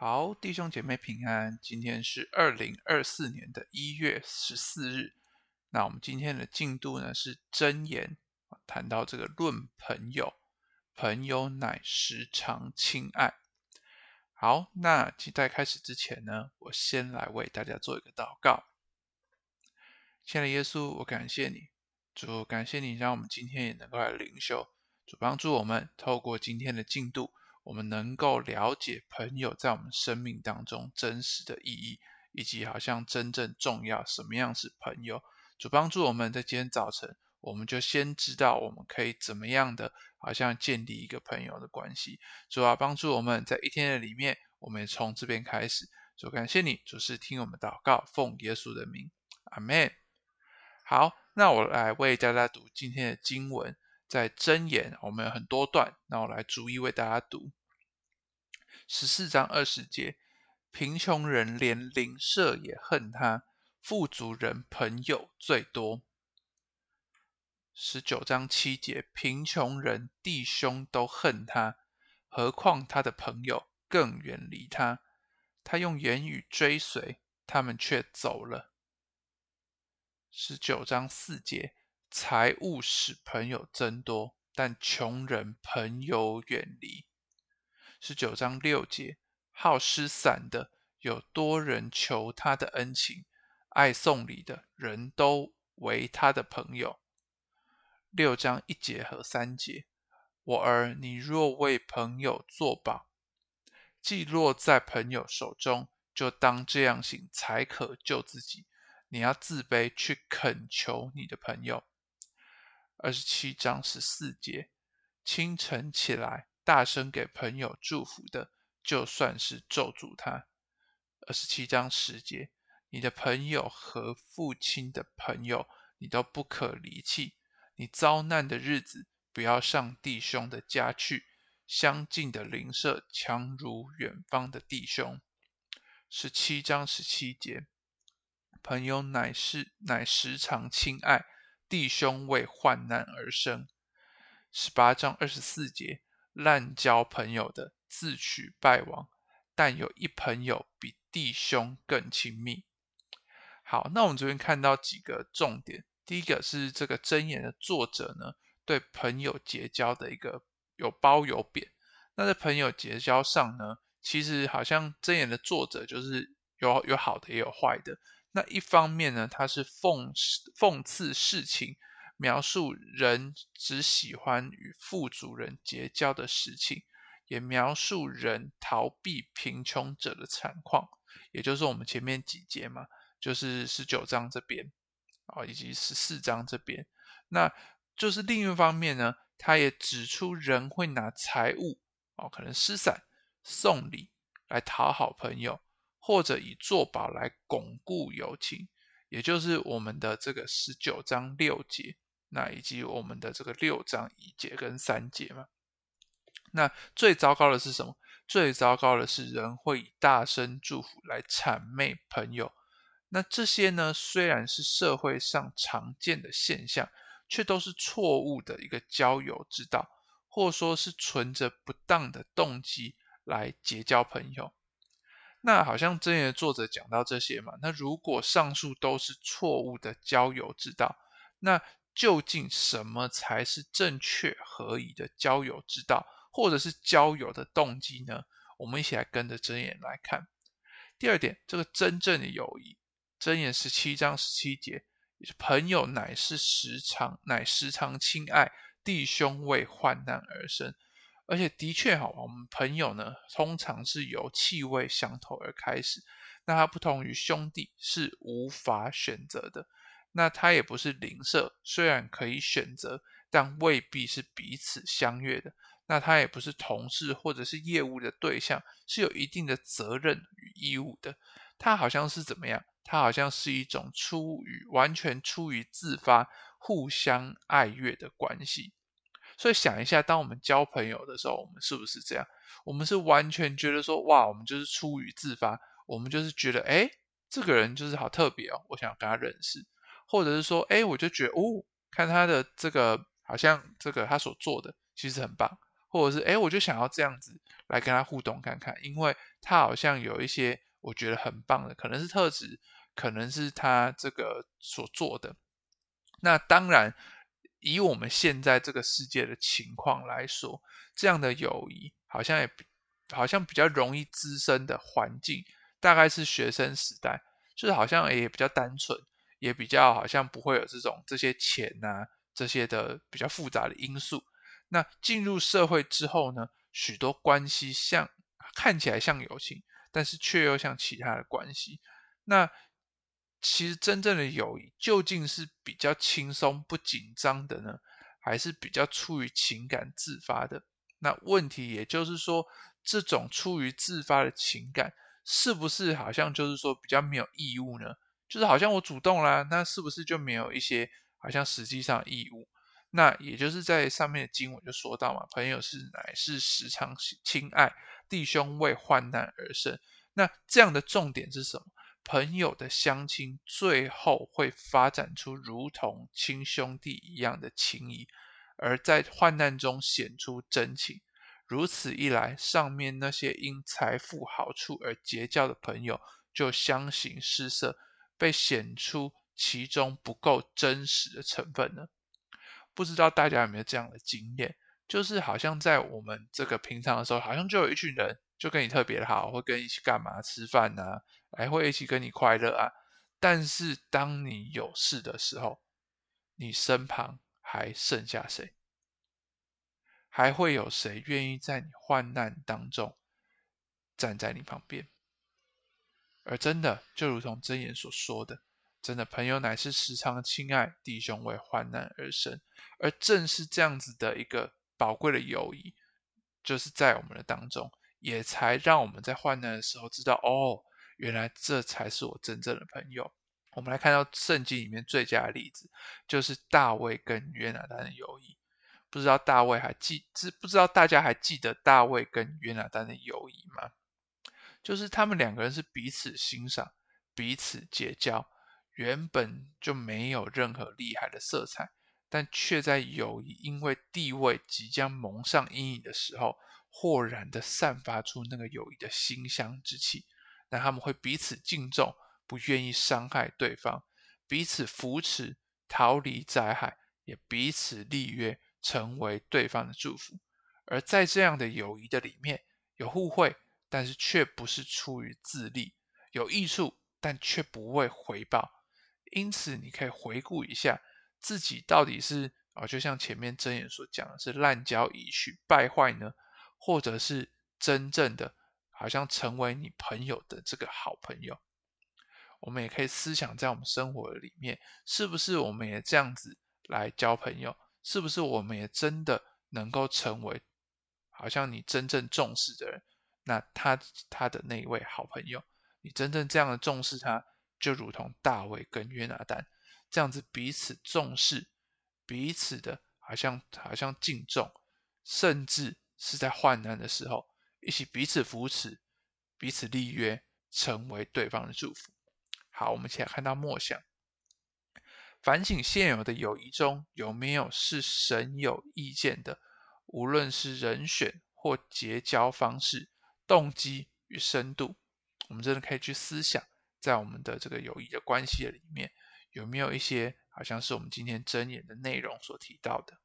好，弟兄姐妹平安。今天是二零二四年的一月十四日。那我们今天的进度呢是箴言，谈到这个论朋友，朋友乃时常亲爱。好，那在开始之前呢，我先来为大家做一个祷告。亲爱的耶稣，我感谢你，主，感谢你让我们今天也能够来灵修，主帮助我们透过今天的进度。我们能够了解朋友在我们生命当中真实的意义，以及好像真正重要什么样是朋友。主帮助我们在今天早晨，我们就先知道我们可以怎么样的，好像建立一个朋友的关系。主啊，帮助我们在一天的里面，我们也从这边开始。主感谢你，主是听我们祷告，奉耶稣的名，阿门。好，那我来为大家读今天的经文，在箴言，我们有很多段，那我来逐一为大家读。十四章二十节，贫穷人连邻舍也恨他，富足人朋友最多。十九章七节，贫穷人弟兄都恨他，何况他的朋友更远离他。他用言语追随，他们却走了。十九章四节，财物使朋友增多，但穷人朋友远离。十九章六节，好施散的有多人求他的恩情，爱送礼的人都为他的朋友。六章一节和三节，我儿，你若为朋友作保，既落在朋友手中，就当这样行，才可救自己。你要自卑去恳求你的朋友。二十七章十四节，清晨起来。大声给朋友祝福的，就算是咒诅他。二十七章十节，你的朋友和父亲的朋友，你都不可离弃。你遭难的日子，不要上弟兄的家去。相近的邻舍强如远方的弟兄。十七章十七节，朋友乃是乃时常亲爱，弟兄为患难而生。十八章二十四节。滥交朋友的自取败亡，但有一朋友比弟兄更亲密。好，那我们这边看到几个重点。第一个是这个箴言的作者呢，对朋友结交的一个有褒有贬。那在朋友结交上呢，其实好像箴言的作者就是有有好的也有坏的。那一方面呢，他是讽讽刺事情。描述人只喜欢与富足人结交的事情，也描述人逃避贫穷者的惨况，也就是我们前面几节嘛，就是十九章这边啊，以及十四章这边。那就是另一方面呢，他也指出人会拿财物哦，可能施散、送礼来讨好朋友，或者以作保来巩固友情，也就是我们的这个十九章六节。那以及我们的这个六章一节跟三节嘛，那最糟糕的是什么？最糟糕的是人会以大声祝福来谄媚朋友。那这些呢，虽然是社会上常见的现象，却都是错误的一个交友之道，或说是存着不当的动机来结交朋友。那好像箴言的作者讲到这些嘛，那如果上述都是错误的交友之道，那究竟什么才是正确合宜的交友之道，或者是交友的动机呢？我们一起来跟着真言来看。第二点，这个真正的友谊，真言十七章十七节，朋友乃是时常乃时常亲爱，弟兄为患难而生。而且的确哈，我们朋友呢，通常是由气味相投而开始，那它不同于兄弟，是无法选择的。那他也不是邻舍，虽然可以选择，但未必是彼此相悦的。那他也不是同事或者是业务的对象，是有一定的责任与义务的。他好像是怎么样？他好像是一种出于完全出于自发、互相爱悦的关系。所以想一下，当我们交朋友的时候，我们是不是这样？我们是完全觉得说，哇，我们就是出于自发，我们就是觉得，诶，这个人就是好特别哦，我想要跟他认识。或者是说，哎，我就觉得，哦，看他的这个，好像这个他所做的其实很棒，或者是诶，我就想要这样子来跟他互动看看，因为他好像有一些我觉得很棒的，可能是特质，可能是他这个所做的。那当然，以我们现在这个世界的情况来说，这样的友谊好像也好像比较容易滋生的环境，大概是学生时代，就是好像也比较单纯，也比较好像不会有这种这些钱啊这些的比较复杂的因素。那进入社会之后呢，许多关系像看起来像友情，但是却又像其他的关系。那其实真正的友谊究竟是比较轻松不紧张的呢，还是比较出于情感自发的？那问题也就是说，这种出于自发的情感，是不是好像就是说比较没有义务呢？就是好像我主动啦，那是不是就没有一些好像实际上义务？那也就是在上面的经文就说到嘛，朋友是乃是时常亲爱，弟兄为患难而生。那这样的重点是什么？朋友的相亲最后会发展出如同亲兄弟一样的情谊，而在患难中显出真情。如此一来，上面那些因财富好处而结交的朋友就相形失色，被显出其中不够真实的成分呢？不知道大家有没有这样的经验，就是好像在我们这个平常的时候，好像就有一群人就跟你特别的好，会跟你一起干嘛吃饭呐、还会一起跟你快乐啊。但是当你有事的时候，你身旁还剩下谁？还会有谁愿意在你患难当中站在你旁边？而真的，就如同箴言所说的。真的，朋友乃是时常亲爱，弟兄为患难而生，而正是这样子的一个宝贵的友谊，就是在我们的当中，也才让我们在患难的时候知道，哦，原来这才是我真正的朋友。我们来看到圣经里面最佳的例子，就是大卫跟约拿单的友谊。不知道大卫还记，知不知道大家还记得大卫跟约拿单的友谊吗？就是他们两个人是彼此欣赏，彼此结交。原本就没有任何厉害的色彩，但却在友谊因为地位即将蒙上阴影的时候，豁然的散发出那个友谊的馨香之气。那他们会彼此敬重，不愿意伤害对方，彼此扶持，逃离灾害，也彼此立约，成为对方的祝福。而在这样的友谊的里面，有互惠，但是却不是出于自利；有益处，但却不为回报。因此，你可以回顾一下自己到底是啊，就像前面箴言所讲的是滥交已去败坏呢，或者是真正的好像成为你朋友的这个好朋友。我们也可以思想在我们生活里面，是不是我们也这样子来交朋友？是不是我们也真的能够成为好像你真正重视的人？那他他的那一位好朋友，你真正这样的重视他？就如同大卫跟约拿单这样子彼此重视，彼此的好像好像敬重，甚至是在患难的时候一起彼此扶持，彼此立约，成为对方的祝福。好，我们一起来看到默想，反省现有的友谊中有没有是神有意见的，无论是人选或结交方式、动机与深度，我们真的可以去思想。在我们的这个友谊的关系里面，有没有一些好像是我们今天箴言的内容所提到的？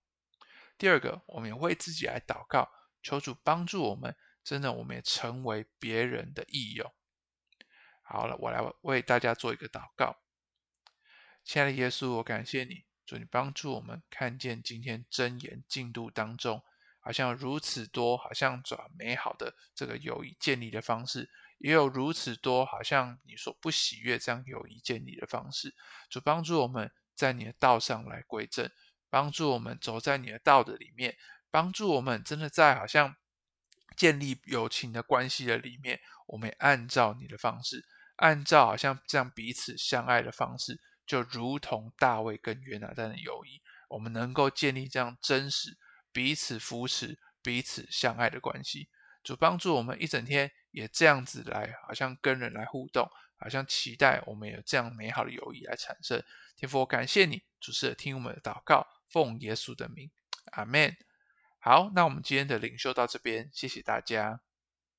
第二个，我们也为自己来祷告，求主帮助我们，真的我们也成为别人的益友。好了，我来为大家做一个祷告。亲爱的耶稣，我感谢你，祝你帮助我们看见今天箴言进度当中，好像如此多，好像转美好的这个友谊建立的方式。也有如此多，好像你所不喜悦这样友谊建立的方式，主帮助我们在你的道上来归正，帮助我们走在你的道的里面，帮助我们真的在好像建立友情的关系的里面，我们按照你的方式，按照好像这样彼此相爱的方式，就如同大卫跟约拿单的友谊，我们能够建立这样真实、彼此扶持、彼此相爱的关系。主帮助我们一整天也这样子来，好像跟人来互动，好像期待我们有这样美好的友谊来产生。天父，我感谢你，主是听我们的祷告，奉耶稣的名，阿门。好，那我们今天的领袖到这边，谢谢大家。